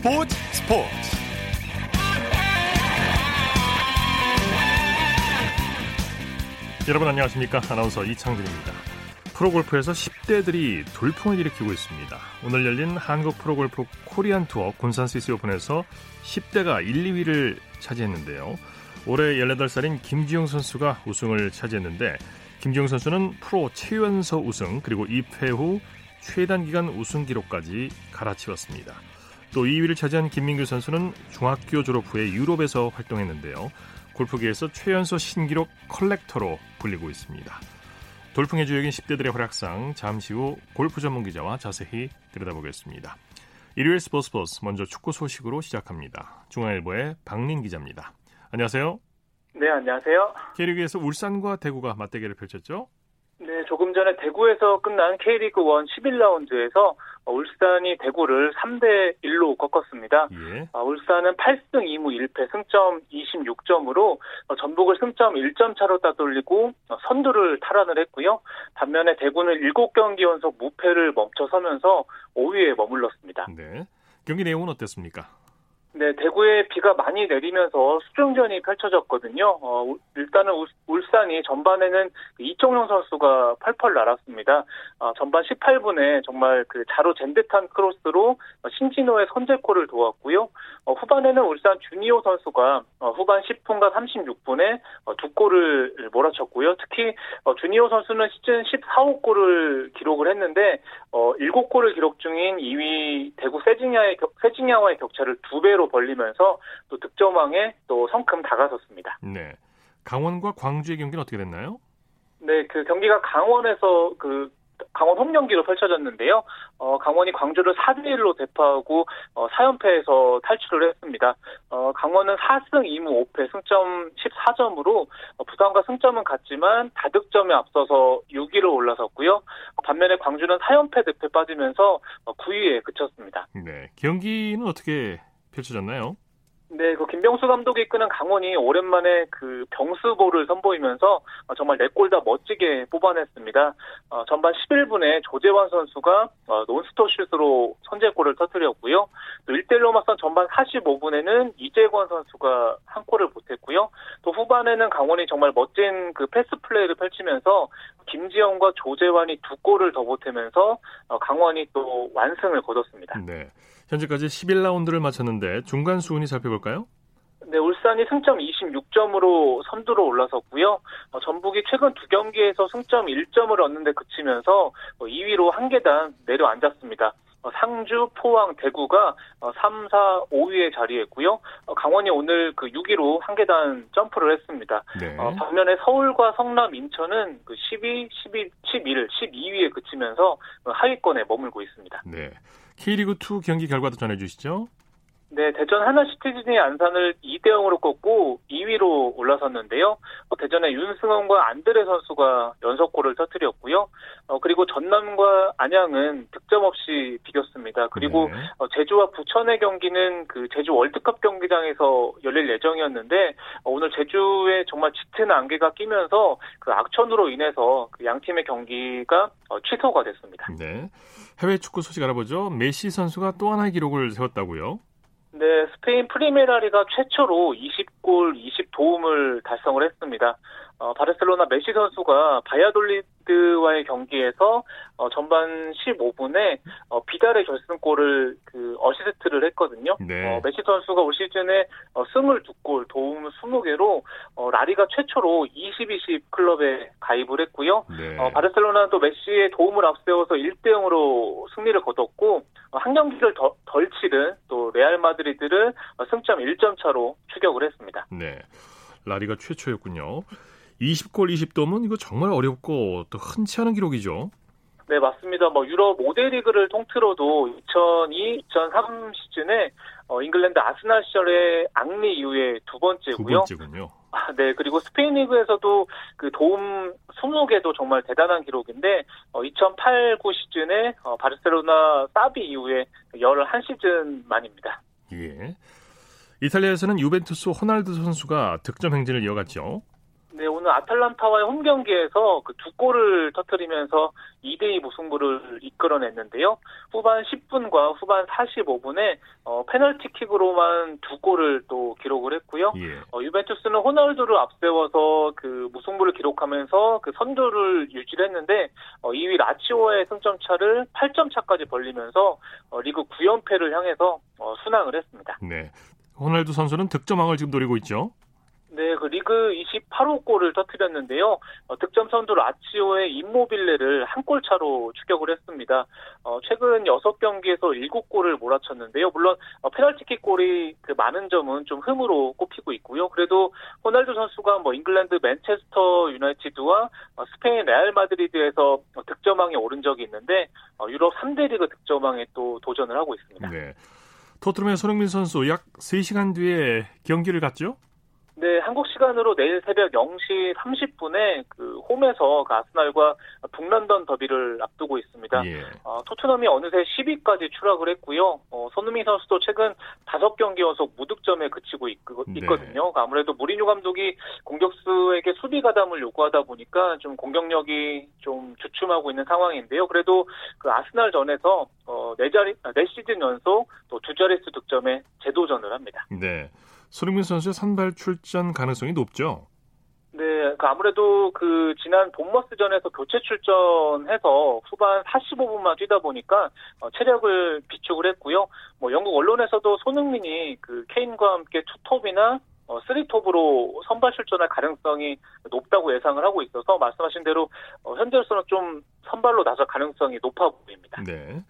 스포츠 스포츠. 여러분 안녕하십니까? 아나운서 이창진입니다. 프로골프에서 10대들이 돌풍을 일으키고 있습니다. 오늘 열린 한국 프로골프 코리안 투어 군산 CC 오픈에서 10대가 1, 2위를 차지했는데요. 올해 18살인 김지영 선수가 우승을 차지했는데 김지영 선수는 프로 최연소 우승 그리고 2패 후 최단 기간 우승 기록까지 갈아치웠습니다. 또 2위를 차지한 김민규 선수는 중학교 졸업 후에 유럽에서 활동했는데요. 골프계에서 최연소 신기록 컬렉터로 불리고 있습니다. 돌풍의 주역인 10대들의 활약상 잠시 후 골프 전문 기자와 자세히 들여다보겠습니다. 일요일 스포츠 버스 먼저 축구 소식으로 시작합니다. 중앙일보의 박민 기자입니다. 안녕하세요. 네, 안녕하세요. K리그에서 울산과 대구가 맞대결을 펼쳤죠? 네, 조금 전에 대구에서 끝난 K리그 1 11라운드에서 울산이 대구를 3대 1로 꺾었습니다. 예. 아, 울산은 8승 2무 1패 승점 26점으로 전북을 승점 1점 차로 따돌리고 선두를 탈환을 했고요. 반면에 대구는 7경기 연속 무패를 멈춰서면서 5위에 머물렀습니다. 네. 경기 내용은 어땠습니까? 네, 대구에 비가 많이 내리면서 수중전이 펼쳐졌거든요. 어, 일단은 울산이 전반에는 그 이종용 선수가 펄펄 날았습니다. 어, 전반 18분에 정말 그 자로 젠듯한 크로스로 신진호의 선제골을 도왔고요. 어, 후반에는 울산 주니오 선수가 어, 후반 10분과 36분에 어, 두 골을 몰아쳤고요. 특히 어, 주니오 선수는 시즌 14호 골을 기록을 했는데 어, 7골을 기록 중인 2위 대구 세징야의 세징야와의 격차를 두 배로 0대로 벌리면서 또 득점왕에 또 성큼 다가섰습니다. 네. 강원과 광주의 경기는 어떻게 됐나요? 네, 그 경기가 강원에서 그 강원 홈 경기로 펼쳐졌는데요. 어, 강원이 광주를 4대 1로 대파하고 어, 4연패에서 탈출을 했습니다. 어, 강원은 4승 2무 5패 승점 14점으로 어, 부산과 승점은 같지만 다득점에 앞서서 6위로 올라섰고요. 반면에 광주는 4연패 늪에 빠지면서 9위에 어, 그쳤습니다. 네, 경기는 어떻게 펼쳐졌나요? 네, 그 김병수 감독이 이끄는 강원이 오랜만에 그 병수볼을 선보이면서 어, 정말 네 골 다 멋지게 뽑아냈습니다. 어, 전반 11분에 조재환 선수가 어, 논스톱 슛으로 선제골을 터뜨렸고요. 또 1대1로 맞선 전반 45분에는 이재권 선수가 한 골을 보탰고요. 또 후반에는 강원이 정말 멋진 그 패스 플레이를 펼치면서 김지영과 조재환이 두 골을 더 보태면서 어, 강원이 또 완승을 거뒀습니다. 네. 현재까지 11라운드를 마쳤는데 중간 수운이 살펴볼까요? 네, 울산이 승점 26점으로 선두로 올라섰고요. 어, 전북이 최근 두 경기에서 승점 1점을 얻는데 그치면서 2위로 어, 한 계단 내려앉았습니다. 어, 상주, 포항, 대구가 3, 4, 5위에 자리했고요. 어, 강원이 오늘 그 6위로 한 계단 점프를 했습니다. 네. 어, 반면에 서울과 성남, 인천은 그 12, 12, 11, 12위에 그치면서 하위권에 머물고 있습니다. 네. K리그2 경기 결과도 전해주시죠. 네, 대전 하나시티즌이 안산을 2대 0으로 꺾고 2위로 올라섰는데요. 어, 대전의 윤승원과 안드레 선수가 연속골을 터뜨렸고요. 어, 그리고 전남과 안양은 득점 없이 비겼습니다. 그리고 네. 어, 제주와 부천의 경기는 그 제주 월드컵 경기장에서 열릴 예정이었는데 어, 오늘 제주에 정말 짙은 안개가 끼면서 그 악천후로 인해서 그 양 팀의 경기가 어, 취소가 됐습니다. 네. 해외 축구 소식 알아보죠. 메시 선수가 또 하나의 기록을 세웠다고요? 네, 스페인 프리메라리가 최초로 20골 20도움을 달성을 했습니다. 어, 바르셀로나 메시 선수가 바야돌리드와의 경기에서 어, 전반 15분에 어, 비달의 결승골을 그 어시스트를 했거든요. 네. 어, 메시 선수가 올 시즌에 어, 22골, 도움 20개로 어, 라리가 최초로 20-20 클럽에 가입을 했고요. 네. 어, 바르셀로나도 메시의 도움을 앞세워서 1대 0으로 승리를 거뒀고 어, 한 경기를 더, 덜 치른 또 레알 마드리드를 어, 승점 1점 차로 추격을 했습니다. 네. 라리가 최초였군요. 20골 20도면 이거 정말 어렵고 또 흔치 않은 기록이죠. 네, 맞습니다. 뭐 유럽 5대 리그를 통틀어도 2002, 2003 시즌에 어, 잉글랜드 아스날 시절의 앙리 이후에 두 번째고요. 두 번째군요. 아, 네, 그리고 스페인 리그에서도 그 도움 20개도 정말 대단한 기록인데 어, 2008, 9 시즌에 어, 바르셀로나 사비 이후에 11시즌 만입니다. 예. 이탈리아에서는 유벤투스 호날두 선수가 득점 행진을 이어갔죠. 오늘 아틀란타와의 홈 경기에서 그 두 골을 터뜨리면서 2대2 무승부를 이끌어냈는데요. 후반 10분과 후반 45분에 어, 페널티킥으로만 두 골을 또 기록을 했고요. 예. 어, 유벤투스는 호날두를 앞세워서 그 무승부를 기록하면서 그 선두를 유지를 했는데 어, 2위 라치오의 승점 차를 8점 차까지 벌리면서 어, 리그 9연패를 향해서 어, 순항을 했습니다. 네. 호날두 선수는 득점왕을 지금 노리고 있죠. 네, 그 리그 28호 골을 터뜨렸는데요. 어, 득점 선두 라치오의 임모빌레를 한 골 차로 추격을 했습니다. 어, 최근 6경기에서 7골을 몰아쳤는데요. 물론 어, 페널티킥 골이 그 많은 점은 좀 흠으로 꼽히고 있고요. 그래도 호날두 선수가 뭐 잉글랜드 맨체스터 유나이티드와 어, 스페인 레알 마드리드에서 어, 득점왕에 오른 적이 있는데 어, 유럽 3대 리그 득점왕에 또 도전을 하고 있습니다. 네. 토트넘의 손흥민 선수 약 3시간 뒤에 경기를 갔죠? 네, 한국 시간으로 내일 새벽 0시 30분에 그 홈에서 그 아스날과 북런던 더비를 앞두고 있습니다. 예. 어, 토트넘이 어느새 10위까지 추락을 했고요. 어, 손흥민 선수도 최근 5경기 연속 무득점에 그치고 있, 네. 거든요 네. 아무래도 무리뉴 감독이 공격수에게 수비 가담을 요구하다 보니까 좀 공격력이 좀 주춤하고 있는 상황인데요. 그래도 그 아스날 전에서 어, 4자리, 4시즌 연속 또 두 자릿수 득점에 재도전을 합니다. 네. 손흥민 선수의 선발 출전 가능성이 높죠. 네, 그 아무래도 그 지난 본머스전에서 교체 출전해서 후반 45분만 뛰다 보니까 어, 체력을 비축을 했고요. 뭐 영국 언론에서도 손흥민이 그 케인과 함께 투톱이나 어, 3톱으로 선발 출전할 가능성이 높다고 예상을 하고 있어서 말씀하신 대로 어, 현재로서는 좀 선발로 나설 가능성이 높아 보입니다. 네.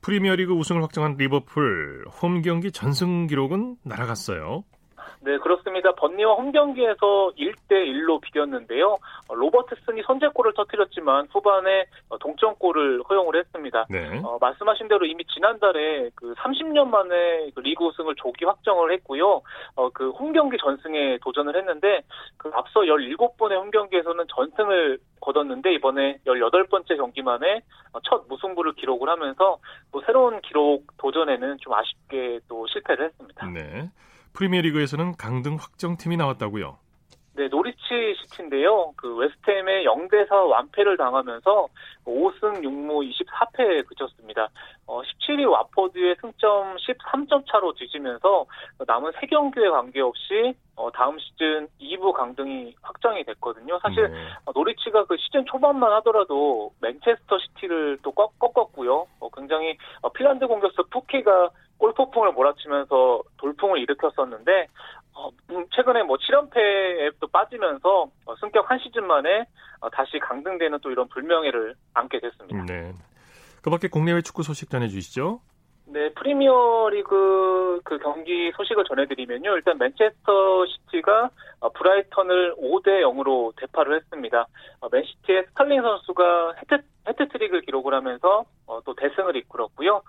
프리미어리그 우승을 확정한 리버풀 홈 경기 전승 기록은 날아갔어요. 네, 그렇습니다. 번리와 홈 경기에서 1대 1로 비겼는데요. 어, 로버트슨이 선제골을 터뜨렸지만 후반에 어, 동점골을 허용을 했습니다. 네. 어, 말씀하신 대로 이미 지난달에 그 30년 만에 그 리그 우승을 조기 확정을 했고요. 어, 그홈 경기 전승에 도전을 했는데 그 앞서 17번의 홈 경기에서는 전승을 거뒀는데 이번에 18번째 경기만에 어, 첫 무승부를 기록을 하면서 또 새로운 기록 도전에는 좀 아쉽게 또 실패를 했습니다. 네. 프리미어리그에서는 강등 확정팀이 나왔다고요. 네, 노리치 시티인데요. 그 웨스트햄의 0대4 완패를 당하면서 5승 6무 24패에 그쳤습니다. 어, 17위 와포드의 승점 13점 차로 뒤지면서 남은 3경기에 관계없이 어, 다음 시즌 2부 강등이 확정이 됐거든요. 사실 네. 어, 노리치가 그 시즌 초반만 하더라도 맨체스터 시티를 또 꺾, 었고요 어, 굉장히 어, 핀란드 공격수 푸케가 골폭풍을 몰아치면서 돌풍을 일으켰었는데 어, 음, 최근에 뭐 7연패에 또 빠지면서 어, 승격 한 시즌 만에 어, 다시 강등되는 또 이런 불명예를 안게 됐습니다. 네. 그 밖에 국내외 축구 소식 전해주시죠. 네, 프리미어리그 그 경기 소식을 전해드리면요. 일단 맨체스터 시티가 어, 브라이턴을 5대 0으로 대파를 했습니다. 어, 맨시티의 스털링 선수가 해트, 해트트릭을 기록을 하면서 어, 또 대승을 이끌었고요.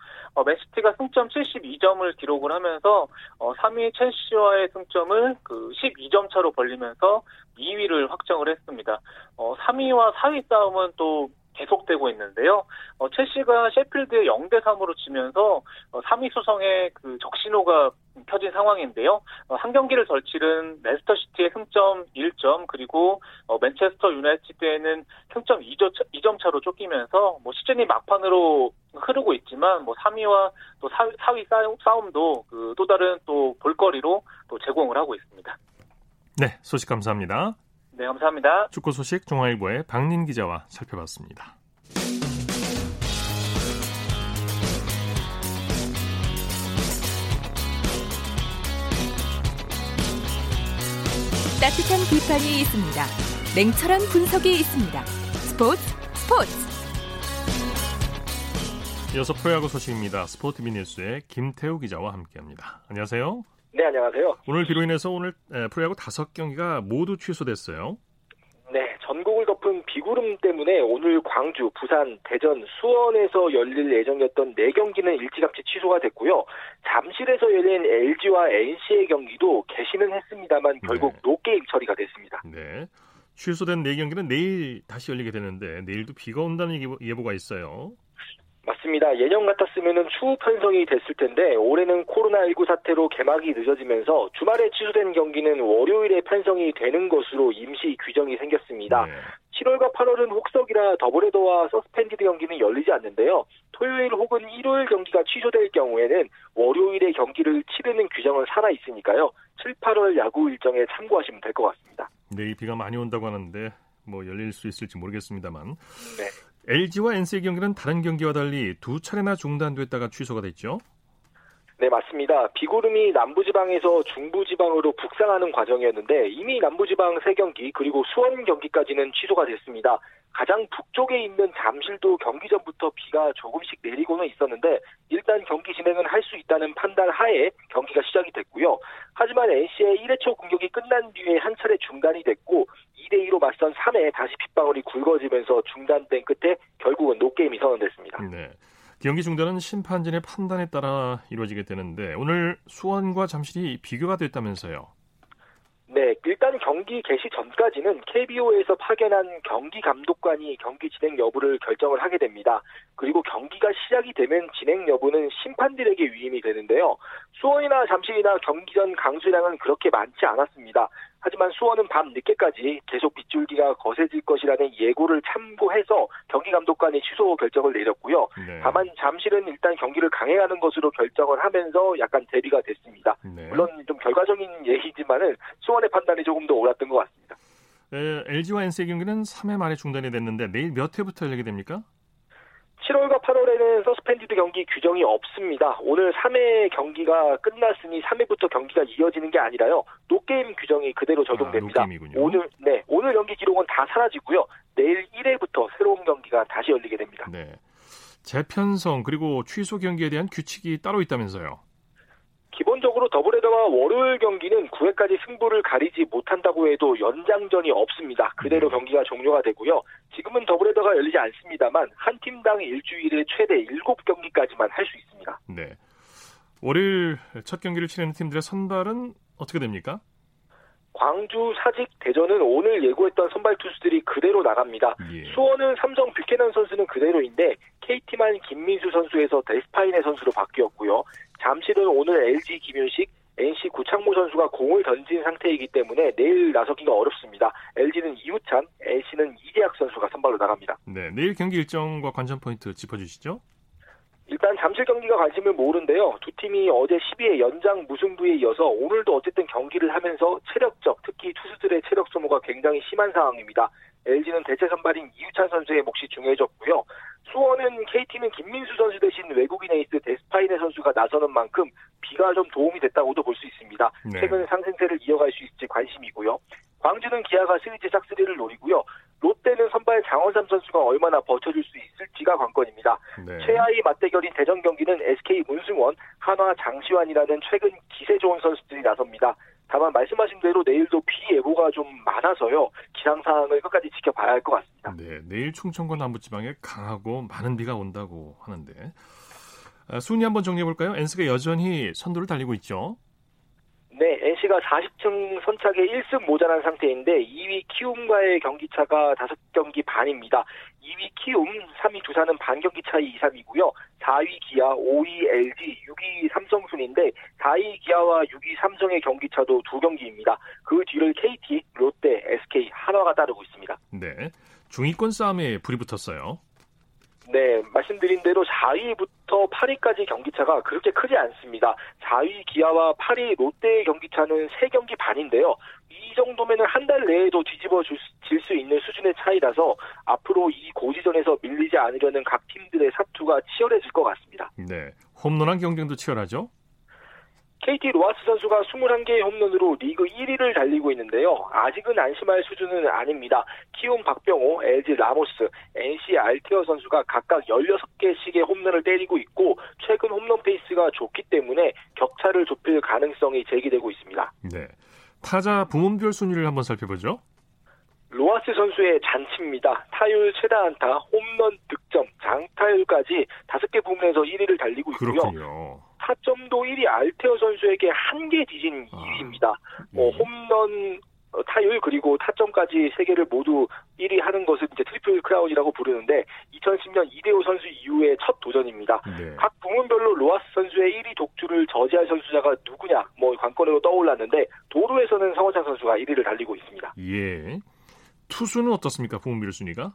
맨시티가 승점 72점을 기록을 하면서 3위 첼시와의 승점을 그 12점 차로 벌리면서 2위를 확정을 했습니다. 3위와 4위 싸움은 또 계속되고 있는데요. 어, 첼시가 셰필드에 0대 3으로 지면서 어, 3위 수성에 그 적신호가 켜진 상황인데요. 어, 한 경기를 덜 치른 레스터 시티의 승점 1점 그리고 어, 맨체스터 유나이티드에는 승점 2점, 2점 차로 쫓기면서 뭐 시즌이 막판으로 흐르고 있지만 뭐 3위와 또 4위, 4위 싸움도 그 또 다른 또 볼거리로 또 제공을 하고 있습니다. 네, 소식 감사합니다. 네, 감사합니다. 축구 소식 중앙일보의 박민 기자와 살펴봤습니다. 따뜻한 비판이 있습니다. 냉철한 분석이 있습니다. 스포츠 스포츠. 이어서 프로야구 소식입니다. 스포티비 뉴스의 김태우 기자와 함께합니다. 안녕하세요. 네, 안녕하세요. 오늘 비로 인해서 오늘 프로야구 다섯 경기가 모두 취소됐어요. 네, 전국을 덮은 비구름 때문에 오늘 광주, 부산, 대전, 수원에서 열릴 예정이었던 네 경기는 일찌감치 취소가 됐고요. 잠실에서 열린 LG와 NC의 경기도 개시는 했습니다만 결국 네. 노게임 처리가 됐습니다. 네. 취소된 네 경기는 내일 다시 열리게 되는데 내일도 비가 온다는 예보가 있어요. 맞습니다. 예년 같았으면 추후 편성이 됐을 텐데 올해는 코로나19 사태로 개막이 늦어지면서 주말에 취소된 경기는 월요일에 편성이 되는 것으로 임시 규정이 생겼습니다. 네. 7월과 8월은 혹석이라 더블헤더와 서스펜디드 경기는 열리지 않는데요. 토요일 혹은 일요일 경기가 취소될 경우에는 월요일에 경기를 치르는 규정은 살아 있으니까요. 7, 8월 야구 일정에 참고하시면 될 것 같습니다. 내일 비가 많이 온다고 하는데 뭐 열릴 수 있을지 모르겠습니다만. 네. LG와 NC의 경기는 다른 경기와 달리 두 차례나 중단됐다가 취소가 됐죠. 네, 맞습니다. 비구름이 남부지방에서 중부지방으로 북상하는 과정이었는데 이미 남부지방 3경기 그리고 수원 경기까지는 취소가 됐습니다. 가장 북쪽에 있는 잠실도 경기 전부터 비가 조금씩 내리고는 있었는데 일단 경기 진행은 할 수 있다는 판단 하에 경기가 시작이 됐고요. 하지만 NC의 1회 초 공격이 끝난 뒤에 한 차례 중단이 됐고 2대2로 맞선 3회 다시 빗방울이 굵어지면서 중단된 끝에 결국은 노게임이 선언됐습니다. 네. 경기 중단은 심판진의 판단에 따라 이루어지게 되는데 오늘 수원과 잠실이 비교가 됐다면서요. 네, 일단 경기 개시 전까지는 KBO에서 파견한 경기 감독관이 경기 진행 여부를 결정을 하게 됩니다. 그리고 경기가 시작이 되면 진행 여부는 심판들에게 위임이 되는데요. 수원이나 잠실이나 경기 전 강수량은 그렇게 많지 않았습니다. 하지만 수원은 밤 늦게까지 계속 빗줄기가 거세질 것이라는 예고를 참고해서 경기 감독관이 취소 결정을 내렸고요. 네. 다만 잠실은 일단 경기를 강행하는 것으로 결정을 하면서 약간 대비가 됐습니다. 네. 물론 좀 결과적인 얘기지만은 수원의 판단이 조금 더 옳았던 것 같습니다. 에, LG와 NC 경기는 3회 만에 중단이 됐는데 내일 몇 회부터 열리게 됩니까? 7월과 8월에는 서스펜디드 경기 규정이 없습니다. 오늘 3회 경기가 끝났으니 3회부터 경기가 이어지는 게 아니라요. 노게임 규정이 그대로 적용됩니다. 아, 오늘 네, 오늘 경기 기록은 다 사라지고요. 내일 1회부터 새로운 경기가 다시 열리게 됩니다. 네. 재편성 그리고 취소 경기에 대한 규칙이 따로 있다면서요. 기본적으로 더블헤더와 월요일 경기는 9회까지 승부를 가리지 못한다고 해도 연장전이 없습니다. 그대로 네. 경기가 종료가 되고요. 지금은 더블헤더가 열리지 않습니다만 한 팀당 일주일에 최대 7경기까지만 할 수 있습니다. 네. 월요일 첫 경기를 치르는 팀들의 선발은 어떻게 됩니까? 광주, 사직, 대전은 오늘 예고했던 선발 투수들이 그대로 나갑니다. 예. 수원은 삼성 뷰캐넌 선수는 그대로인데 KT만 김민수 선수에서 데스파이네 선수로 바뀌었고요. 잠실은 오늘 LG 김윤식, NC 구창모 선수가 공을 던진 상태이기 때문에 내일 나서기가 어렵습니다. LG는 이우찬, NC는 이재학 선수가 선발로 나갑니다. 네, 내일 경기 일정과 관전 포인트 짚어주시죠. 일단 잠실 경기가 관심을 모으는데요. 두 팀이 어제 12회 연장 무승부에 이어서 오늘도 어쨌든 경기를 하면서 체력적, 특히 투수들의 체력 소모가 굉장히 심한 상황입니다. LG는 대체 선발인 이유찬 선수의 몫이 중요해졌고요. 수원은 KT는 김민수 선수 대신 외국인 에이스 데스파이네 선수가 나서는 만큼 비가 좀 도움이 됐다고도 볼 수 있습니다. 네. 최근 상승세를 이어갈 수 있을지 관심이고요. 광주는 기아가 시리즈 싹쓸이를 노리고요. 롯데는 선발 장원삼 선수가 얼마나 버텨줄 수 있을지가 관건입니다. 네. 최하위 맞대결인 대전 경기는 SK 문승원, 한화 장시환이라는 최근 기세 좋은 선수들이 나섭니다. 다만 말씀하신 대로 내일도 비 예보가 좀 많아서요. 기상 상황을 끝까지 지켜봐야 할 것 같습니다. 네, 내일 충청권 남부지방에 강하고 많은 비가 온다고 하는데 아, 순위 한번 정리해 볼까요? 엔스가 여전히 선두를 달리고 있죠. 네, NC가 40층 선착에 1승 모자란 상태인데 2위 키움과의 경기차가 5경기 반입니다. 2위 키움, 3위 두산은 반 경기 차이 2, 3이고요. 4위 기아, 5위 LG, 6위 삼성 순인데 4위 기아와 6위 삼성의 경기 차도 두 경기입니다. 그 뒤를 KT, 롯데, SK, 한화가 따르고 있습니다. 네. 중위권 싸움에 불이 붙었어요. 네, 말씀드린 대로 4위부터 8위까지 경기차가 그렇게 크지 않습니다. 4위 기아와 8위 롯데의 경기차는 3경기 반인데요. 이 정도면은 한 달 내에도 뒤집어 질 수 있는 수준의 차이라서 앞으로 이 고지전에서 밀리지 않으려는 각 팀들의 사투가 치열해질 것 같습니다. 네, 홈런왕 경쟁도 치열하죠? KT 로하스 선수가 21개의 홈런으로 리그 1위를 달리고 있는데요. 아직은 안심할 수준은 아닙니다. 키움 박병호, LG 라모스, NC 알테어 선수가 각각 16개씩의 홈런을 때리고 있고 최근 홈런 페이스가 좋기 때문에 격차를 좁힐 가능성이 제기되고 있습니다. 네. 타자 부문별 순위를 한번 살펴보죠. 로하스 선수의 잔치입니다. 타율 최다 안타, 홈런 득점, 장타율까지 다섯 개 부문에서 1위를 달리고 있고요. 그렇군요. 타점도 1위 알테어 선수에게 한 개 뒤진 2위입니다. 아, 뭐 네. 홈런 어, 어, 타율 그리고 타점까지 세 개를 모두 1위 하는 것을 이제 트리플 크라운이라고 부르는데 2010년 이대호 선수 이후의 첫 도전입니다. 네. 각 부문별로 로하스 선수의 1위 독주를 저지할 선수자가 누구냐 뭐 관건으로 떠올랐는데 도루에서는 성원창 선수가 1위를 달리고 있습니다. 예. 투수는 어떻습니까? 부문별 순위가?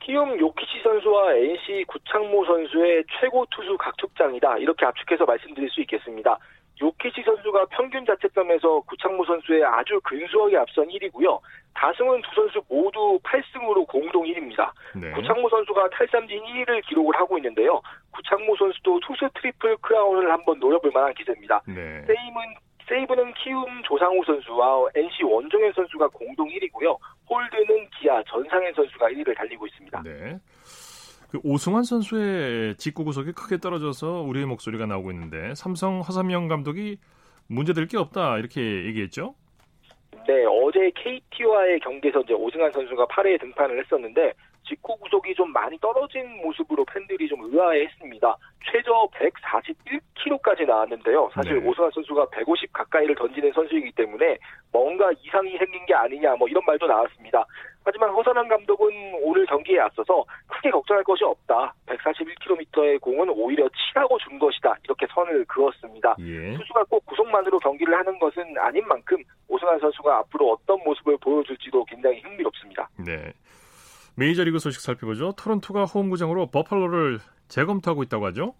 키움 요키치 선수와 NC 구창모 선수의 최고 투수 각축장이다. 이렇게 압축해서 말씀드릴 수 있겠습니다. 요키치 선수가 평균 자책점에서 구창모 선수의 아주 근소하게 앞선 1위고요. 다승은 두 선수 모두 8승으로 공동 1위입니다. 네. 구창모 선수가 탈삼진 1위를 기록을 하고 있는데요. 구창모 선수도 투수 트리플 크라운을 한번 노려볼 만한 기세입니다. 네. 세임은 세이브는 키움 조상우 선수와 NC 원종현 선수가 공동 1위고요. 홀드는 기아 전상현 선수가 1위를 달리고 있습니다. 네. 그 오승환 선수의 직구 구속이 크게 떨어져서 우려의 목소리가 나오고 있는데 삼성 허삼영 감독이 문제될 게 없다 이렇게 얘기했죠? 네, 어제 KT와의 경기에서 이제 오승환 선수가 8회에 등판을 했었는데 직구 구속이 좀 많이 떨어진 모습으로 팬들이 좀 의아해했습니다. 최저 141km까지 나왔는데요. 사실 네. 오승환 선수가 150 가까이를 던지는 선수이기 때문에 뭔가 이상이 생긴 게 아니냐 뭐 이런 말도 나왔습니다. 하지만 허선한 감독은 오늘 경기에 앞서서 크게 걱정할 것이 없다. 141km의 공은 오히려 치라고 준 것이다. 이렇게 선을 그었습니다. 예. 투수가 꼭 구속만으로 경기를 하는 것은 아닌 만큼 오승환 선수가 앞으로 어떤 모습을 보여줄지도 굉장히 흥미롭습니다. 네. 메이저리그 소식 살펴보죠. 토론토가 홈구장으로 버팔로를 재검토하고 있다고 하죠?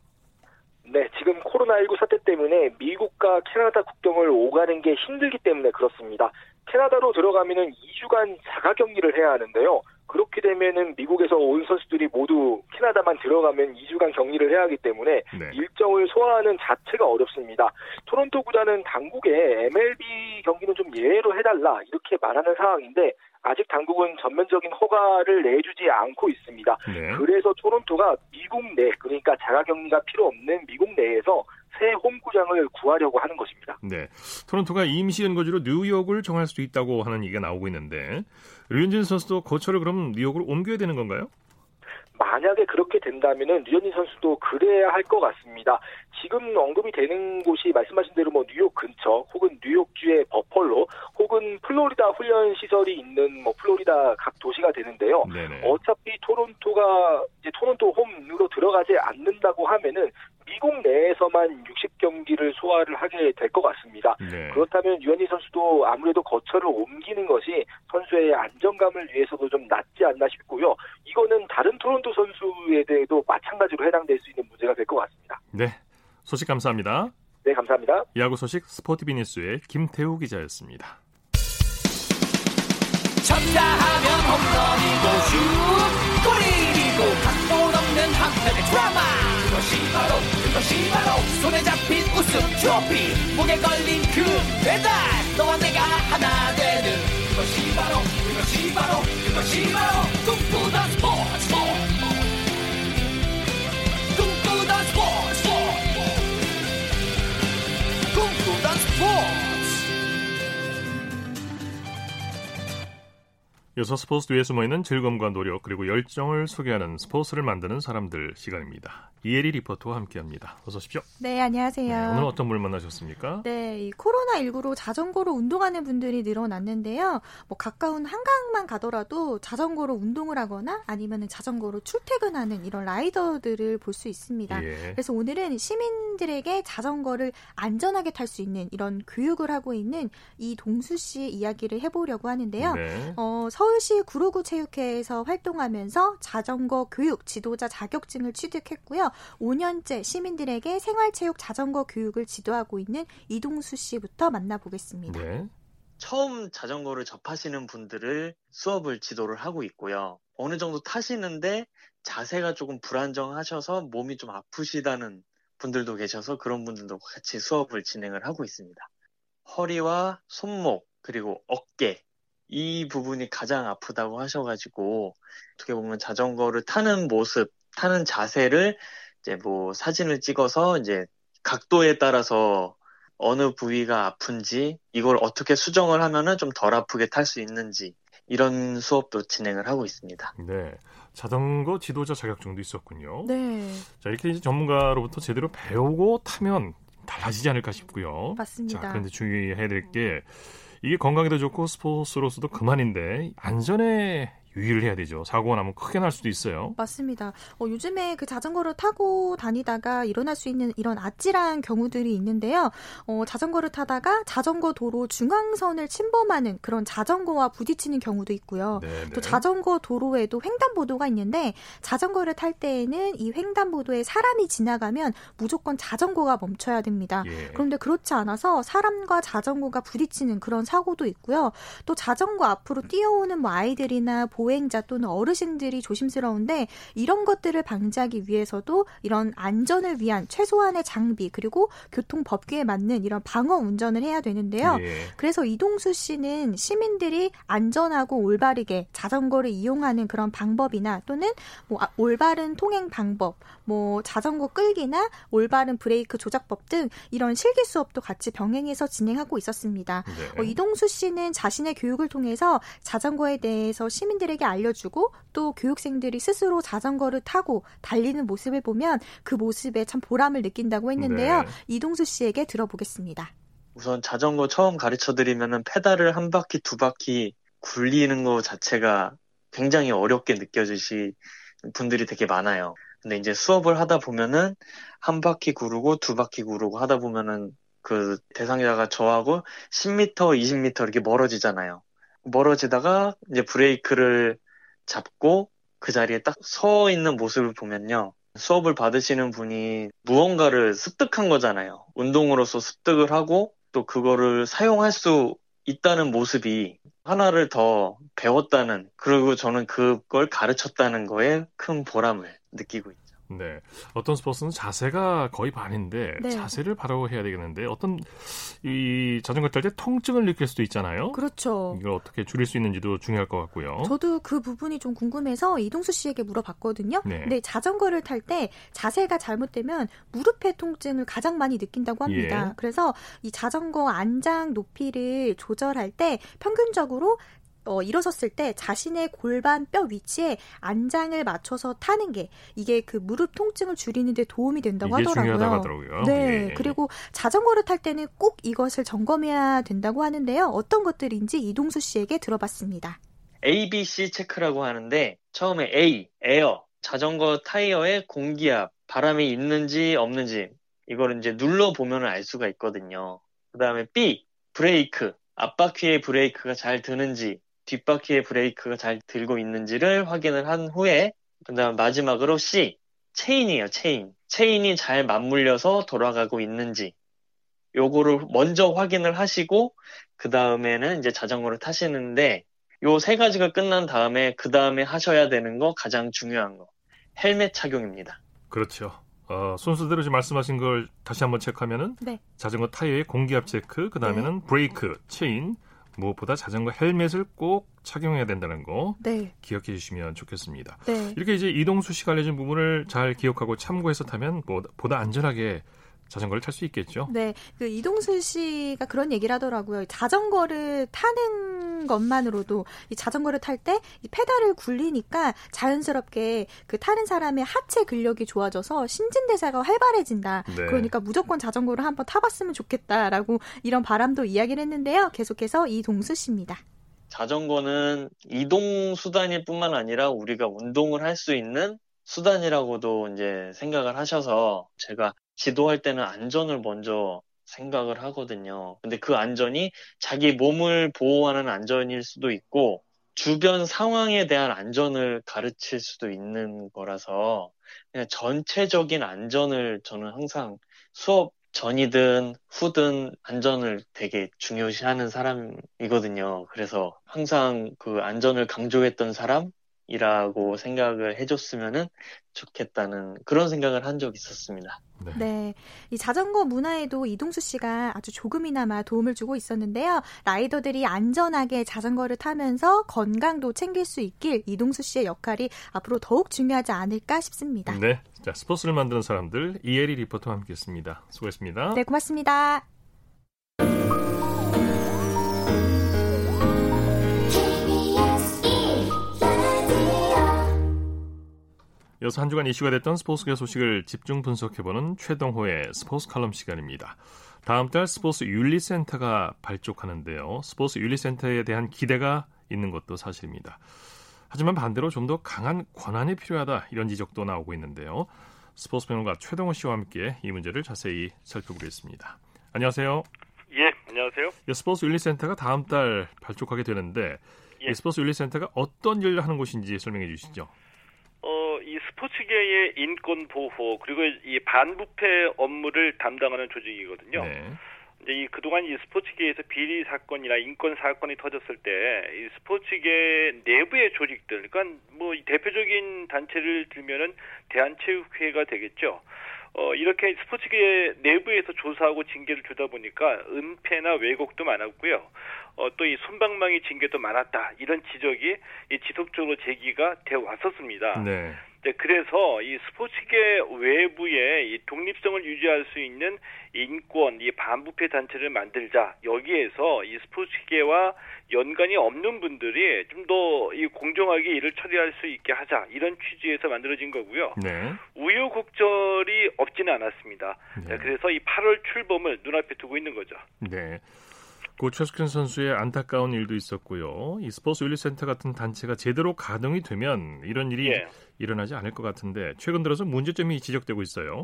네, 지금 코로나19 사태 때문에 미국과 캐나다 국경을 오가는 게 힘들기 때문에 그렇습니다. 캐나다로 들어가면은 2주간 자가 격리를 해야 하는데요. 그렇게 되면은 미국에서 온 선수들이 모두 캐나다만 들어가면 2주간 격리를 해야 하기 때문에 네. 일정을 소화하는 자체가 어렵습니다. 토론토 구단은 당국에 MLB 경기는 좀 예외로 해달라 이렇게 말하는 상황인데 아직 당국은 전면적인 허가를 내주지 않고 있습니다. 네. 그래서 토론토가 미국 내 그러니까 자가격리가 필요 없는 미국 내에서 새 홈구장을 구하려고 하는 것입니다. 네, 토론토가 임시 연거지로 뉴욕을 정할 수도 있다고 하는 얘기가 나오고 있는데 류현진 선수도 거처를 그럼 뉴욕으로 옮겨야 되는 건가요? 만약에 그렇게 된다면은 류현진 선수도 그래야 할 것 같습니다. 지금 언급이 되는 곳이 말씀하신 대로 뭐 뉴욕 근처 혹은 뉴욕주의 버펄로 혹은 플로리다 훈련 시설이 있는 뭐 플로리다 각 도시가 되는데요. 네네. 어차피 토론토가 이제 토론토 홈으로 들어가지 않는다고 하면은 미국 내에서만 60경기를 소화를 하게 될 것 같습니다. 네. 그렇다면 유현희 선수도 아무래도 거처를 옮기는 것이 선수의 안정감을 위해서도 좀 낫지 않나 싶고요. 이거는 다른 토론토 선수에 대해도 마찬가지로 해당될 수 있는 문제가 될 것 같습니다. 네. 소식 감사합니다. 네, 감사합니다. 야구 소식 스포티비 뉴스의 김태우 기자였습니다. 쳤다 하면 홈런이고 슛 골이고 각본 없는 한편의 드라마 그것이 바로 그것이 바로 손에 잡힌 우승 트로피 목에 걸린 그 배달 너와 내가 하나 되는 그것이 바로 그것이 바로 그것이 바로 꿈꾸던 스포츠 꿈 여서 스포츠 뒤에 숨어있는 즐거움과 노력 그리고 열정을 소개하는 스포츠를 만드는 사람들 시간입니다. 이혜리 리포터와 함께합니다. 어서 오십시오. 네, 안녕하세요. 네, 오늘 어떤 분 만나셨습니까? 네, 이 코로나19로 자전거로 운동하는 분들이 늘어났는데요. 뭐 가까운 한강만 가더라도 자전거로 운동을 하거나 아니면 자전거로 출퇴근하는 이런 라이더들을 볼 수 있습니다. 예. 그래서 오늘은 시민들에게 자전거를 안전하게 탈 수 있는 이런 교육을 하고 있는 이 동수 씨의 이야기를 해보려고 하는데요. 네. 어, 서 울시 구로구 체육회에서 활동하면서 자전거 교육 지도자 자격증을 취득했고요. 5년째 시민들에게 생활체육 자전거 교육을 지도하고 있는 이동수 씨부터 만나보겠습니다. 네. 처음 자전거를 접하시는 분들을 수업을 지도를 하고 있고요. 어느 정도 타시는데 자세가 조금 불안정하셔서 몸이 좀 아프시다는 분들도 계셔서 그런 분들도 같이 수업을 진행을 하고 있습니다. 허리와 손목, 그리고 어깨, 이 부분이 가장 아프다고 하셔가지고 어떻게 보면 자전거를 타는 모습, 타는 자세를 이제 뭐 사진을 찍어서 이제 각도에 따라서 어느 부위가 아픈지 이걸 어떻게 수정을 하면은 좀 덜 아프게 탈 수 있는지 이런 수업도 진행을 하고 있습니다. 네. 자전거 지도자 자격증도 있었군요. 네. 자, 이렇게 이제 전문가로부터 제대로 배우고 타면 달라지지 않을까 싶고요. 맞습니다. 자, 그런데 주의해야 될 게 이게 건강에도 좋고 스포츠로서도 그만인데 안전에 유의를 해야 되죠. 사고가 나면 크게 날 수도 있어요. 맞습니다. 어, 요즘에 그 자전거를 타고 다니다가 일어날 수 있는 이런 아찔한 경우들이 있는데요. 어, 자전거를 타다가 자전거 도로 중앙선을 침범하는 그런 자전거와 부딪히는 경우도 있고요. 네네. 또 자전거 도로에도 횡단보도가 있는데 자전거를 탈 때에는 이 횡단보도에 사람이 지나가면 무조건 자전거가 멈춰야 됩니다. 예. 그런데 그렇지 않아서 사람과 자전거가 부딪히는 그런 사고도 있고요. 또 자전거 앞으로 뛰어오는 뭐 아이들이나 보 행자 또는 어르신들이 조심스러운데 이런 것들을 방지하기 위해서도 이런 안전을 위한 최소한의 장비 그리고 교통 법규에 맞는 이런 방어 운전을 해야 되는데요. 예. 그래서 이동수 씨는 시민들이 안전하고 올바르게 자전거를 이용하는 그런 방법이나 또는 뭐 아, 올바른 통행 방법, 뭐 자전거 끌기나 올바른 브레이크 조작법 등 이런 실기 수업도 같이 병행해서 진행하고 있었습니다. 네. 어, 이동수 씨는 자신의 교육을 통해서 자전거에 대해서 시민들 에게 알려주고 또 교육생들이 스스로 자전거를 타고 달리는 모습을 보면 그 모습에 참 보람을 느낀다고 했는데요. 네. 이동수 씨에게 들어보겠습니다. 우선 자전거 처음 가르쳐 드리면은 페달을 한 바퀴 두 바퀴 굴리는 거 자체가 굉장히 어렵게 느껴지시 분들이 되게 많아요. 근데 이제 수업을 하다 보면은 한 바퀴 구르고 두 바퀴 구르고 하다 보면은 그 대상자가 저하고 10m, 20m 이렇게 멀어지잖아요. 멀어지다가 이제 브레이크를 잡고 그 자리에 딱 서 있는 모습을 보면요. 수업을 받으시는 분이 무언가를 습득한 거잖아요. 운동으로서 습득을 하고 또 그거를 사용할 수 있다는 모습이 하나를 더 배웠다는 그리고 저는 그걸 가르쳤다는 거에 큰 보람을 느끼고 있죠. 네. 어떤 스포츠는 자세가 거의 반인데 네. 자세를 바로 해야 되겠는데 어떤 이 자전거 탈 때 통증을 느낄 수도 있잖아요. 그렇죠. 이걸 어떻게 줄일 수 있는지도 중요할 것 같고요. 저도 그 부분이 좀 궁금해서 이동수 씨에게 물어봤거든요. 네. 근데 자전거를 탈 때 자세가 잘못되면 무릎의 통증을 가장 많이 느낀다고 합니다. 예. 그래서 이 자전거 안장 높이를 조절할 때 평균적으로 어, 일어섰을 때 자신의 골반 뼈 위치에 안장을 맞춰서 타는 게 이게 그 무릎 통증을 줄이는 데 도움이 된다고 이게 하더라고요. 중요하다고 하더라고요. 네. 예. 그리고 자전거를 탈 때는 꼭 이것을 점검해야 된다고 하는데요. 어떤 것들인지 이동수 씨에게 들어봤습니다. ABC 체크라고 하는데 처음에 A, 에어, 자전거 타이어에 공기압, 바람이 있는지 없는지 이거를 이제 눌러 보면 알 수가 있거든요. 그 다음에 B, 브레이크, 앞바퀴에 브레이크가 잘 드는지 뒷바퀴에 브레이크가 잘 들고 있는지를 확인을 한 후에 그 다음 마지막으로 C, 체인이에요, 체인. 체인이 잘 맞물려서 돌아가고 있는지 요거를 먼저 확인을 하시고 그 다음에는 이제 자전거를 타시는데 요 세 가지가 끝난 다음에 그 다음에 하셔야 되는 거 가장 중요한 거 헬멧 착용입니다. 그렇죠. 어, 순서대로 지금 말씀하신 걸 다시 한번 체크하면은 네. 자전거 타이어의 공기압 체크, 그 다음에는 브레이크, 체인, 무엇보다 자전거 헬멧을 꼭 착용해야 된다는 거 네. 기억해 주시면 좋겠습니다. 네. 이렇게 이제 이동수 씨가 알려준 부분을 잘 기억하고 참고해서 타면 뭐, 보다 안전하게 자전거를 탈 수 있겠죠. 네, 그 이동수 씨가 그런 얘기를 하더라고요. 자전거를 타는 것만으로도 이 자전거를 탈 때 이 페달을 굴리니까 자연스럽게 그 타는 사람의 하체 근력이 좋아져서 신진대사가 활발해진다. 네. 그러니까 무조건 자전거를 한번 타봤으면 좋겠다라고 이런 바람도 이야기를 했는데요. 계속해서 이동수 씨입니다. 자전거는 이동 수단일 뿐만 아니라 우리가 운동을 할 수 있는 수단이라고도 이제 생각을 하셔서 제가 지도할 때는 안전을 먼저 생각을 하거든요. 근데 그 안전이 자기 몸을 보호하는 안전일 수도 있고 주변 상황에 대한 안전을 가르칠 수도 있는 거라서 그냥 전체적인 안전을 저는 항상 수업 전이든 후든 안전을 되게 중요시하는 사람이거든요. 그래서 항상 그 안전을 강조했던 사람 이라고 생각을 해줬으면 좋겠다는 그런 생각을 한 적이 있었습니다. 네. 이 자전거 문화에도 이동수 씨가 아주 조금이나마 도움을 주고 있었는데요. 라이더들이 안전하게 자전거를 타면서 건강도 챙길 수 있길 이동수 씨의 역할이 앞으로 더욱 중요하지 않을까 싶습니다. 네. 자, 스포츠를 만드는 사람들 이혜리 리포터와 함께 했습니다. 수고했습니다. 네, 고맙습니다. 이어서 한 주간 이슈가 됐던 스포츠계 소식을 집중 분석해보는 최동호의 스포츠 칼럼 시간입니다. 다음 달 스포츠 윤리센터가 발족하는데요. 스포츠 윤리센터에 대한 기대가 있는 것도 사실입니다. 하지만 반대로 좀 더 강한 권한이 필요하다 이런 지적도 나오고 있는데요. 스포츠 평론가 최동호 씨와 함께 이 문제를 자세히 살펴보겠습니다. 안녕하세요. 예, 안녕하세요. 예, 스포츠 윤리센터가 다음 달 발족하게 되는데 예. 이 스포츠 윤리센터가 어떤 일을 하는 곳인지 설명해 주시죠. 어, 이 스포츠계의 인권 보호 그리고 이 반부패 업무를 담당하는 조직이거든요. 네. 이제 이 그동안 이 스포츠계에서 비리 사건이나 인권 사건이 터졌을 때 이 스포츠계 내부의 조직들, 그러니까 뭐이 대표적인 단체를 들면은 대한체육회가 되겠죠. 어, 이렇게 스포츠계 내부에서 조사하고 징계를 주다 보니까 은폐나 왜곡도 많았고요. 어, 또 이 손방망이 징계도 많았다. 이런 지적이 이 지속적으로 제기가 되어 왔었습니다. 네. 네, 그래서 이 스포츠계 외부에 이 독립성을 유지할 수 있는 인권, 이 반부패 단체를 만들자. 여기에서 이 스포츠계와 연관이 없는 분들이 좀 더 이 공정하게 일을 처리할 수 있게 하자. 이런 취지에서 만들어진 거고요. 네. 우여곡절이 없지는 않았습니다. 네. 네, 그래서 이 8월 출범을 눈앞에 두고 있는 거죠. 네. 고 최숙현 선수의 안타까운 일도 있었고요. 이 스포츠 윤리센터 같은 단체가 제대로 가동이 되면 이런 일이 예. 일어나지 않을 것 같은데 최근 들어서 문제점이 지적되고 있어요.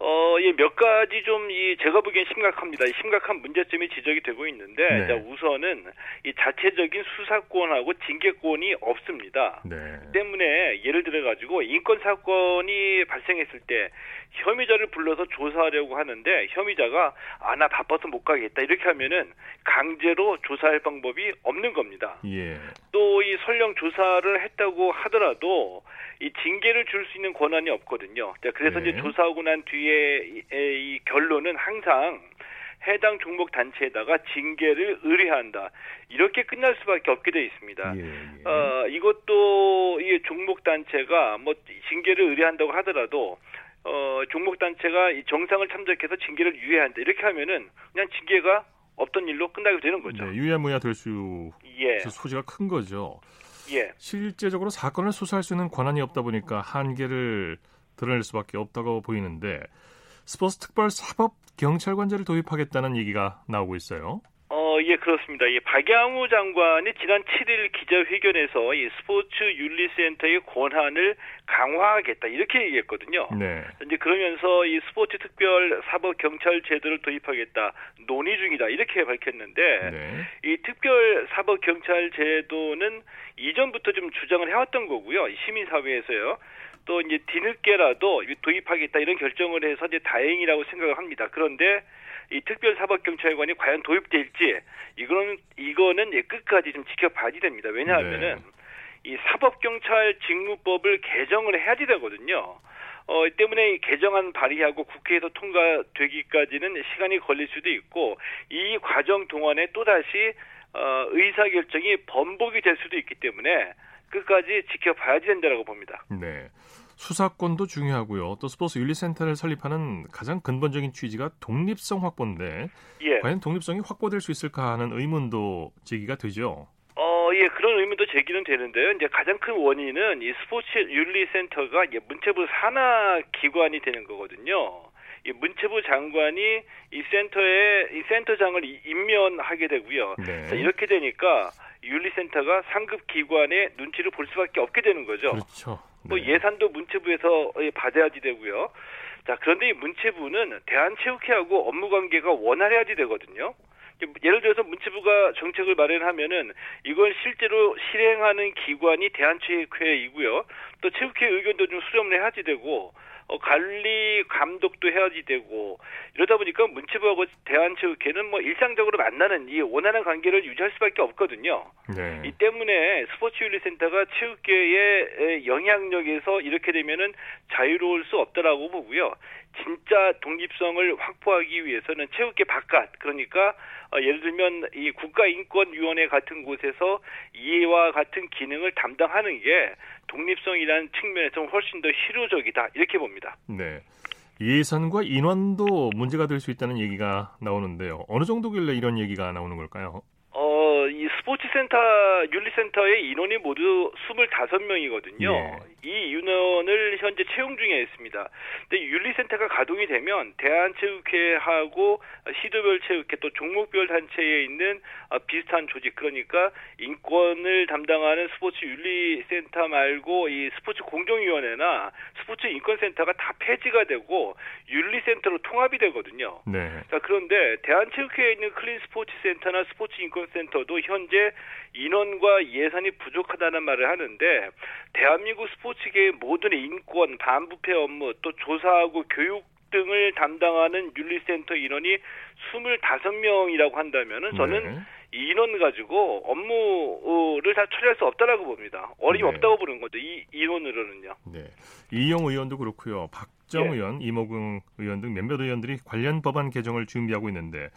어, 예, 몇 가지 좀, 이, 제가 보기엔 심각합니다. 이 심각한 문제점이 지적이 되고 있는데, 네. 자, 우선은 이 자체적인 수사권하고 징계권이 없습니다. 네. 때문에 예를 들어가지고 인권 사건이 발생했을 때 혐의자를 불러서 조사하려고 하는데 혐의자가 아 나 바빠서 못 가겠다 이렇게 하면은 강제로 조사할 방법이 없는 겁니다. 예. 또 이 설령 조사를 했다고 하더라도 이 징계를 줄 수 있는 권한이 없거든요. 자, 그래서 네. 이제 조사하고 난 뒤에 이, 이- 이 결론은 항상 해당 종목 단체에다가 징계를 의뢰한다. 이렇게 끝날 수밖에 없게 돼 있습니다. 예. 예. 어, 이것도 이 종목 단체가 뭐 징계를 의뢰한다고 하더라도 어, 종목 단체가 이 정상을 참작해서 징계를 유예한다. 이렇게 하면은 그냥 징계가 없던 일로 끝나게 되는 거죠. 네, 유야무야 될수 예. 소지가 큰 거죠. 예. 실제적으로 사건을 수사할 수 있는 권한이 없다 보니까 한계를 드러낼 수밖에 없다고 보이는데 스포츠 특별 사법 경찰관제를 도입하겠다는 얘기가 나오고 있어요. 어, 예, 그렇습니다. 이 박양우 장관이 지난 7일 기자회견에서 이 스포츠 윤리센터의 권한을 강화하겠다 이렇게 얘기했거든요. 네. 이제 그러면서 이 스포츠 특별 사법 경찰 제도를 도입하겠다 논의 중이다 이렇게 밝혔는데 네. 이 특별 사법 경찰 제도는 이전부터 좀 주장을 해왔던 거고요. 이 시민 사회에서요. 또 이제 뒤늦게라도 도입하겠다 이런 결정을 해서 이제 다행이라고 생각을 합니다. 그런데 이 특별 사법 경찰관이 과연 도입될지 이거는 이거는 예, 끝까지 좀 지켜봐야 됩니다. 왜냐하면은 이 사법 경찰 직무법을 개정을 해야지 되거든요. 어, 때문에 이 개정안 발의하고 국회에서 통과되기까지는 시간이 걸릴 수도 있고 이 과정 동안에 또다시 어, 의사 결정이 번복이 될 수도 있기 때문에 끝까지 지켜봐야 된다라고 봅니다. 네. 수사권도 중요하고요. 또 스포츠 윤리센터를 설립하는 가장 근본적인 취지가 독립성 확보인데 예. 과연 독립성이 확보될 수 있을까 하는 의문도 제기가 되죠. 어, 예, 그런 의문도 제기는 되는데요. 이제 가장 큰 원인은 이 스포츠 윤리센터가 이제 문체부 산하 기관이 되는 거거든요. 이 문체부 장관이 이 센터에 이 센터장을 이- 임면하게 되고요. 네. 자, 이렇게 되니까 윤리센터가 상급 기관의 눈치를 볼 수밖에 없게 되는 거죠. 그렇죠. 뭐 네. 예산도 문체부에서 예, 받아야지 되고요. 자, 그런데 이 문체부는 대한체육회하고 업무 관계가 원활해야지 되거든요. 예를 들어서 문체부가 정책을 마련하면은 이걸 실제로 실행하는 기관이 대한체육회이고요. 또 체육회 의견도 좀 수렴을 해야지 되고 어, 관리 감독도 해야지 되고 이러다 보니까 문체부하고 대한체육회는 뭐 일상적으로 만나는 이 원활한 관계를 유지할 수밖에 없거든요. 네. 이 때문에 스포츠윤리센터가 체육계의 영향력에서 이렇게 되면은 자유로울 수 없다라고 보고요. 진짜 독립성을 확보하기 위해서는 체육계 바깥 그러니까 어, 예를 들면 이 국가인권위원회 같은 곳에서 이와 같은 기능을 담당하는 게 독립성이라는 측면에서 훨씬 더 실효적이다 이렇게 봅니다. 네. 예산과 인원도 문제가 될 수 있다는 얘기가 나오는데요. 어느 정도길래 이런 얘기가 나오는 걸까요? 스포츠센터 윤리센터의 인원이 모두 25명이거든요. 예. 이 인원을 현재 채용 중에 있습니다. 근데 윤리센터가 가동이 되면 대한체육회하고 시도별 체육회 또 종목별 단체에 있는 어, 비슷한 조직 그러니까 인권을 담당하는 스포츠 윤리센터 말고 이 스포츠 공정위원회나 스포츠 인권센터가 다 폐지가 되고 윤리센터로 통합이 되거든요. 네. 자, 그런데 대한체육회에 있는 클린 스포츠 센터나 스포츠 인권센터도 현재 인원과 예산이 부족하다는 말을 하는데 대한민국 스포츠계의 모든 인권, 반부패 업무, 또 조사하고 교육 등을 담당하는 윤리센터 인원이 25명이라고 한다면은 저는 네. 이 인원 가지고 업무를 다 처리할 수 없다라고 봅니다. 어림없다고 네. 보는 거죠. 이 인원으로는요. 네. 이영 의원도 그렇고요. 박정 예. 의원, 이모경 의원 등 몇몇 의원들이 관련 법안 개정을 준비하고 있는데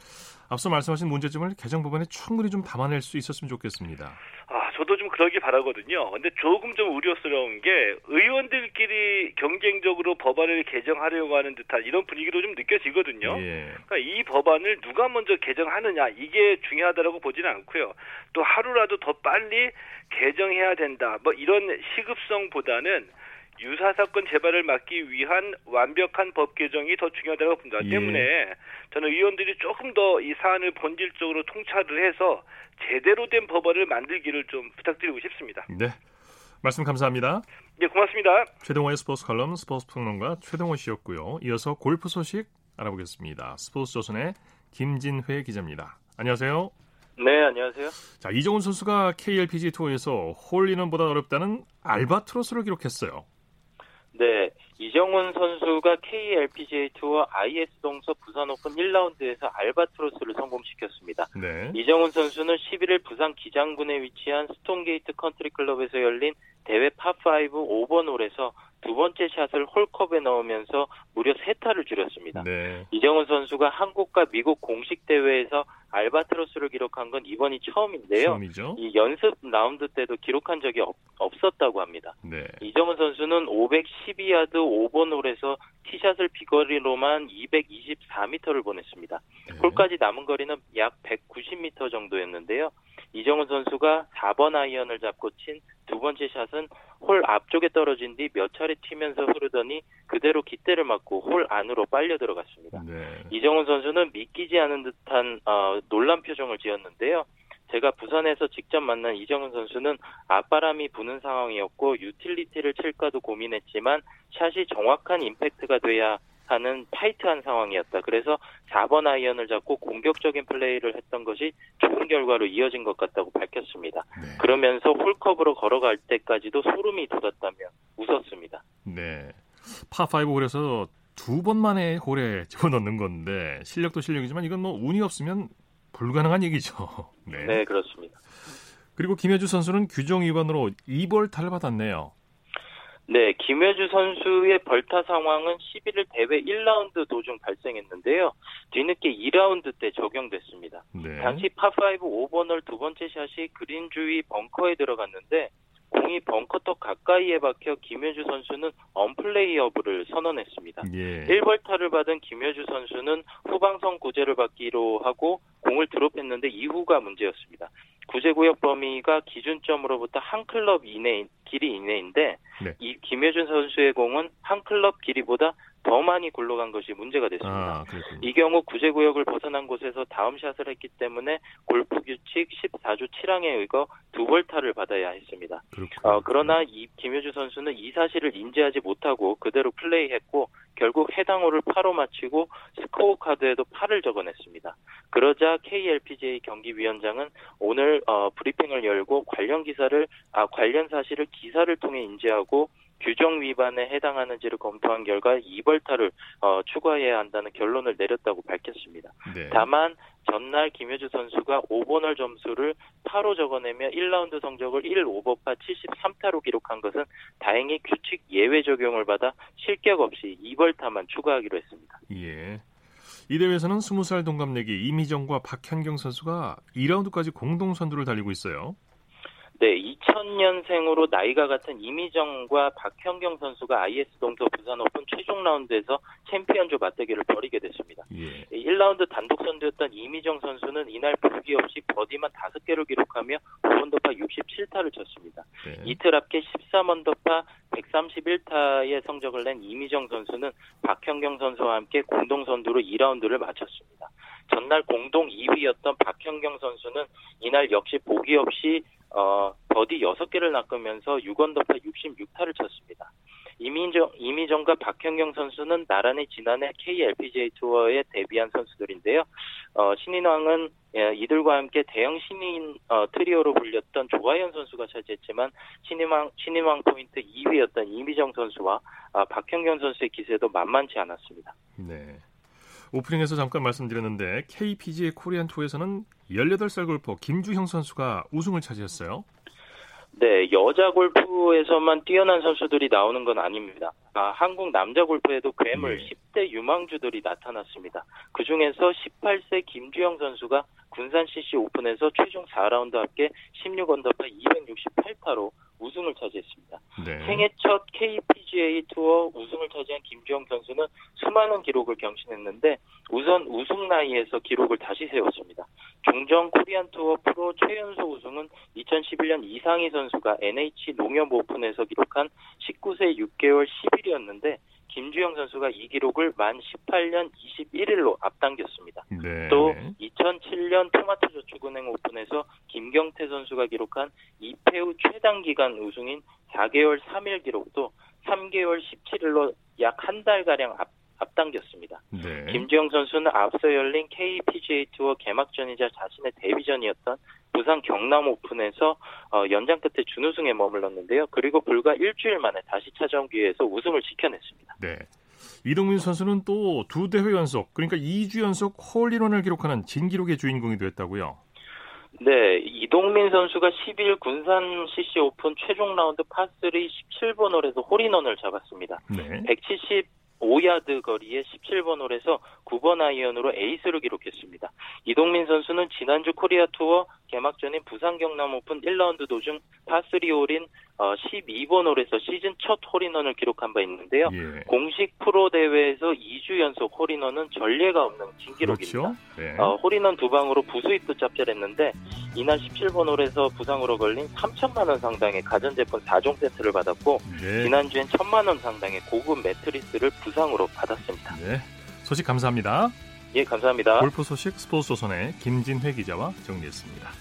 앞서 말씀하신 문제점을 개정 법안에 충분히 좀 담아낼 수 있었으면 좋겠습니다. 아, 저도 좀 그러길 바라거든요. 근데 조금 좀 우려스러운 게 의원들끼리 경쟁적으로 법안을 개정하려고 하는 듯한 이런 분위기도 좀 느껴지거든요. 예. 그러니까 이 법안을 누가 먼저 개정하느냐 이게 중요하다라고 보지는 않고요. 또 하루라도 더 빨리 개정해야 된다. 뭐 이런 시급성보다는 유사 사건 재발을 막기 위한 완벽한 법 개정이 더 중요하다고 봅니다. 예. 때문에 저는 의원들이 조금 더 이 사안을 본질적으로 통찰을 해서 제대로 된 법안을 만들기를 좀 부탁드리고 싶습니다. 네. 말씀 감사합니다. 네, 고맙습니다. 최동호의 스포츠 칼럼 스포츠 평론가 최동호 씨였고요. 이어서 골프 소식 알아보겠습니다. 스포츠 조선의 김진회 기자입니다. 안녕하세요. 네, 안녕하세요. 자, 이정은 선수가 KLPG 투어에서 홀 인원보다 어렵다는 알바트로스를 기록했어요. 네, 이정은 선수가 KLPGA 투어 IS 동서 부산 오픈 1라운드에서 알바트로스를 성공시켰습니다. 네. 이정은 선수는 11일 부산 기장군에 위치한 스톤게이트 컨트리 클럽에서 열린 대회 파5 5번 홀에서 두 번째 샷을 홀컵에 넣으면서 무려 세 타를 줄였습니다. 네. 이정훈 선수가 한국과 미국 공식 대회에서 알바트로스를 기록한 건 이번이 처음인데요. 처음이죠. 이 연습 라운드 때도 기록한 적이 없, 없었다고 합니다. 네. 이정훈 선수는 512야드 5번 홀에서 티샷을 비거리로만 224m를 보냈습니다. 네. 홀까지 남은 거리는 약 190m 정도였는데요. 이정은 선수가 4번 아이언을 잡고 친 두 번째 샷은 홀 앞쪽에 떨어진 뒤 몇 차례 튀면서 흐르더니 그대로 깃대를 맞고 홀 안으로 빨려 들어갔습니다. 네. 이정은 선수는 믿기지 않은 듯한 어, 놀란 표정을 지었는데요. 제가 부산에서 직접 만난 이정은 선수는 앞바람이 부는 상황이었고 유틸리티를 칠까도 고민했지만 샷이 정확한 임팩트가 돼야 하는 타이트한 상황이었다. 그래서 4번 아이언을 잡고 공격적인 플레이를 했던 것이 좋은 결과로 이어진 것 같다고 밝혔습니다. 네. 그러면서 홀컵으로 걸어갈 때까지도 소름이 돋았다며 웃었습니다. 네. 파5 홀에서 두 번 만에 홀에 집어넣는 건데 실력도 실력이지만 이건 뭐 운이 없으면 불가능한 얘기죠. 네. 네, 그렇습니다. 그리고 김혜주 선수는 규정 위반으로 2벌타를 받았네요. 네, 김혜주 선수의 벌타 상황은 11일 대회 1라운드 도중 발생했는데요. 뒤늦게 2라운드 때 적용됐습니다. 네. 당시 파5 5번 홀두 번째 샷이 그린 주위 벙커에 들어갔는데 공이 벙커 턱 가까이에 박혀 김효주 선수는 언플레이 여부를 선언했습니다. 예. 1벌타를 받은 김효주 선수는 후방선 구제를 받기로 하고 공을 드롭했는데 이후가 문제였습니다. 구제구역 범위가 기준점으로부터 한 클럽 이내 길이 이내인데 네. 이 김효준 선수의 공은 한 클럽 길이보다 더 많이 굴러간 것이 문제가 됐습니다. 아. 이 경우 구제 구역을 벗어난 곳에서 다음 샷을 했기 때문에 골프 규칙 14조 7항에 의거 두 벌타를 받아야 했습니다. 어, 그러나 이 김효주 선수는 이 사실을 인지하지 못하고 그대로 플레이했고 결국 해당 홀을 파로 마치고 스코어 카드에도 8을 적어냈습니다. 그러자 KLPGA 경기위원장은 오늘 어, 브리핑을 열고 관련 기사를 아, 관련 사실을 기사를 통해 인지하고 규정 위반에 해당하는지를 검토한 결과 2벌타를 어, 추가해야 한다는 결론을 내렸다고 밝혔습니다. 네. 다만 전날 김효주 선수가 5번홀 점수를 8로 적어내며 1라운드 성적을 1 오버파 73타로 기록한 것은 다행히 규칙 예외 적용을 받아 실격 없이 2벌타만 추가하기로 했습니다. 예. 이 대회에서는 20살 동갑내기 이미정과 박현경 선수가 2라운드까지 공동 선두를 달리고 있어요. 네, 2000년생으로 나이가 같은 임희정과 박현경 선수가 IS 동서 부산 오픈 최종 라운드에서 챔피언조 맞대결을 벌이게 됐습니다. 예. 1라운드 단독 선두였던 임희정 선수는 이날 보기 없이 버디만 5개를 기록하며 5언더파 67타를 쳤습니다. 네. 이틀 합계 13언더파 131타의 성적을 낸 임희정 선수는 박현경 선수와 함께 공동 선두로 2라운드를 마쳤습니다. 전날 공동 2위였던 박현경 선수는 이날 역시 보기 없이 어, 버디 6개를 낚으면서 6언더파 66타를 쳤습니다. 이민정, 임희정과 박현경 선수는 나란히 지난해 KLPGA 투어에 데뷔한 선수들인데요. 어, 신인왕은 예, 이들과 함께 대형 신인 어, 트리오로 불렸던 조아연 선수가 차지했지만 신인왕 신인왕 포인트 2위였던 임희정 선수와 아, 박현경 선수의 기세도 만만치 않았습니다. 네. 오프닝에서 잠깐 말씀드렸는데 KPGA 코리안 투어에서는 18살 골퍼 김주형 선수가 우승을 차지했어요. 네, 여자 골프에서만 뛰어난 선수들이 나오는 건 아닙니다. 아, 한국 남자 골프에도 괴물 네. 10대 유망주들이 나타났습니다. 그 중에서 18세 김주영 선수가 군산 CC 오픈에서 최종 4라운드 합계 16언더파 268타로 우승을 차지했습니다. 네. 생애 첫 KPGA 투어 우승을 차지한 김주영 선수는 수많은 기록을 경신했는데 우선 우승 나이에서 기록을 다시 세웠습니다. 종전 코리안 투어 프로 최연소 우승은 2011년 이상희 선수가 NH 농협 오픈에서 기록한 19세 6개월 10일이었는데 김주영 선수가 이 기록을 만 18년 21일로 앞당겼습니다. 네. 또 네. 2007년 토마토 저축은행 오픈에서 김경태 선수가 기록한 2패 후 최단 기간 우승인 4개월 3일 기록도 3개월 17일로 약 한 달가량 앞, 앞당겼습니다. 네. 김주영 선수는 앞서 열린 KPGA 투어 개막전이자 자신의 데뷔전이었던 부산 경남 오픈에서 어, 연장 끝에 준우승에 머물렀는데요. 그리고 불과 일주일 만에 다시 찾아온 기회에서 우승을 지켜냈습니다. 네. 이동민 선수는 또 두 대회 연속, 그러니까 2주 연속 홀인원을 기록하는 진기록의 주인공이 됐다고요. 네, 이동민 선수가 10일 군산 CC 오픈 최종 라운드 파3 17번 홀에서 홀인원을 잡았습니다. 네. 175야드 거리에 17번 홀에서 9번 아이언으로 에이스를 기록했습니다. 이동민 선수는 지난주 코리아 투어 개막전인 부산 경남 오픈 1라운드 도중 파3 홀인 12번 홀에서 시즌 첫 홀인원을 기록한 바 있는데요. 예. 공식 프로 대회에서 2주 연속 홀인원은 전례가 없는 진기록입니다. 그렇죠. 네. 어, 홀인원 두 방으로 부수입도 짭짤했는데 이날 17번 홀에서 부상으로 걸린 3천만 원 상당의 가전제품 4종 세트를 받았고 네. 지난주엔 1천만 원 상당의 고급 매트리스를 부상으로 받았습니다. 네. 소식 감사합니다. 예, 감사합니다. 골프 소식 스포츠 조선의 김진회 기자와 정리했습니다.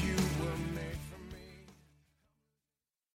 you.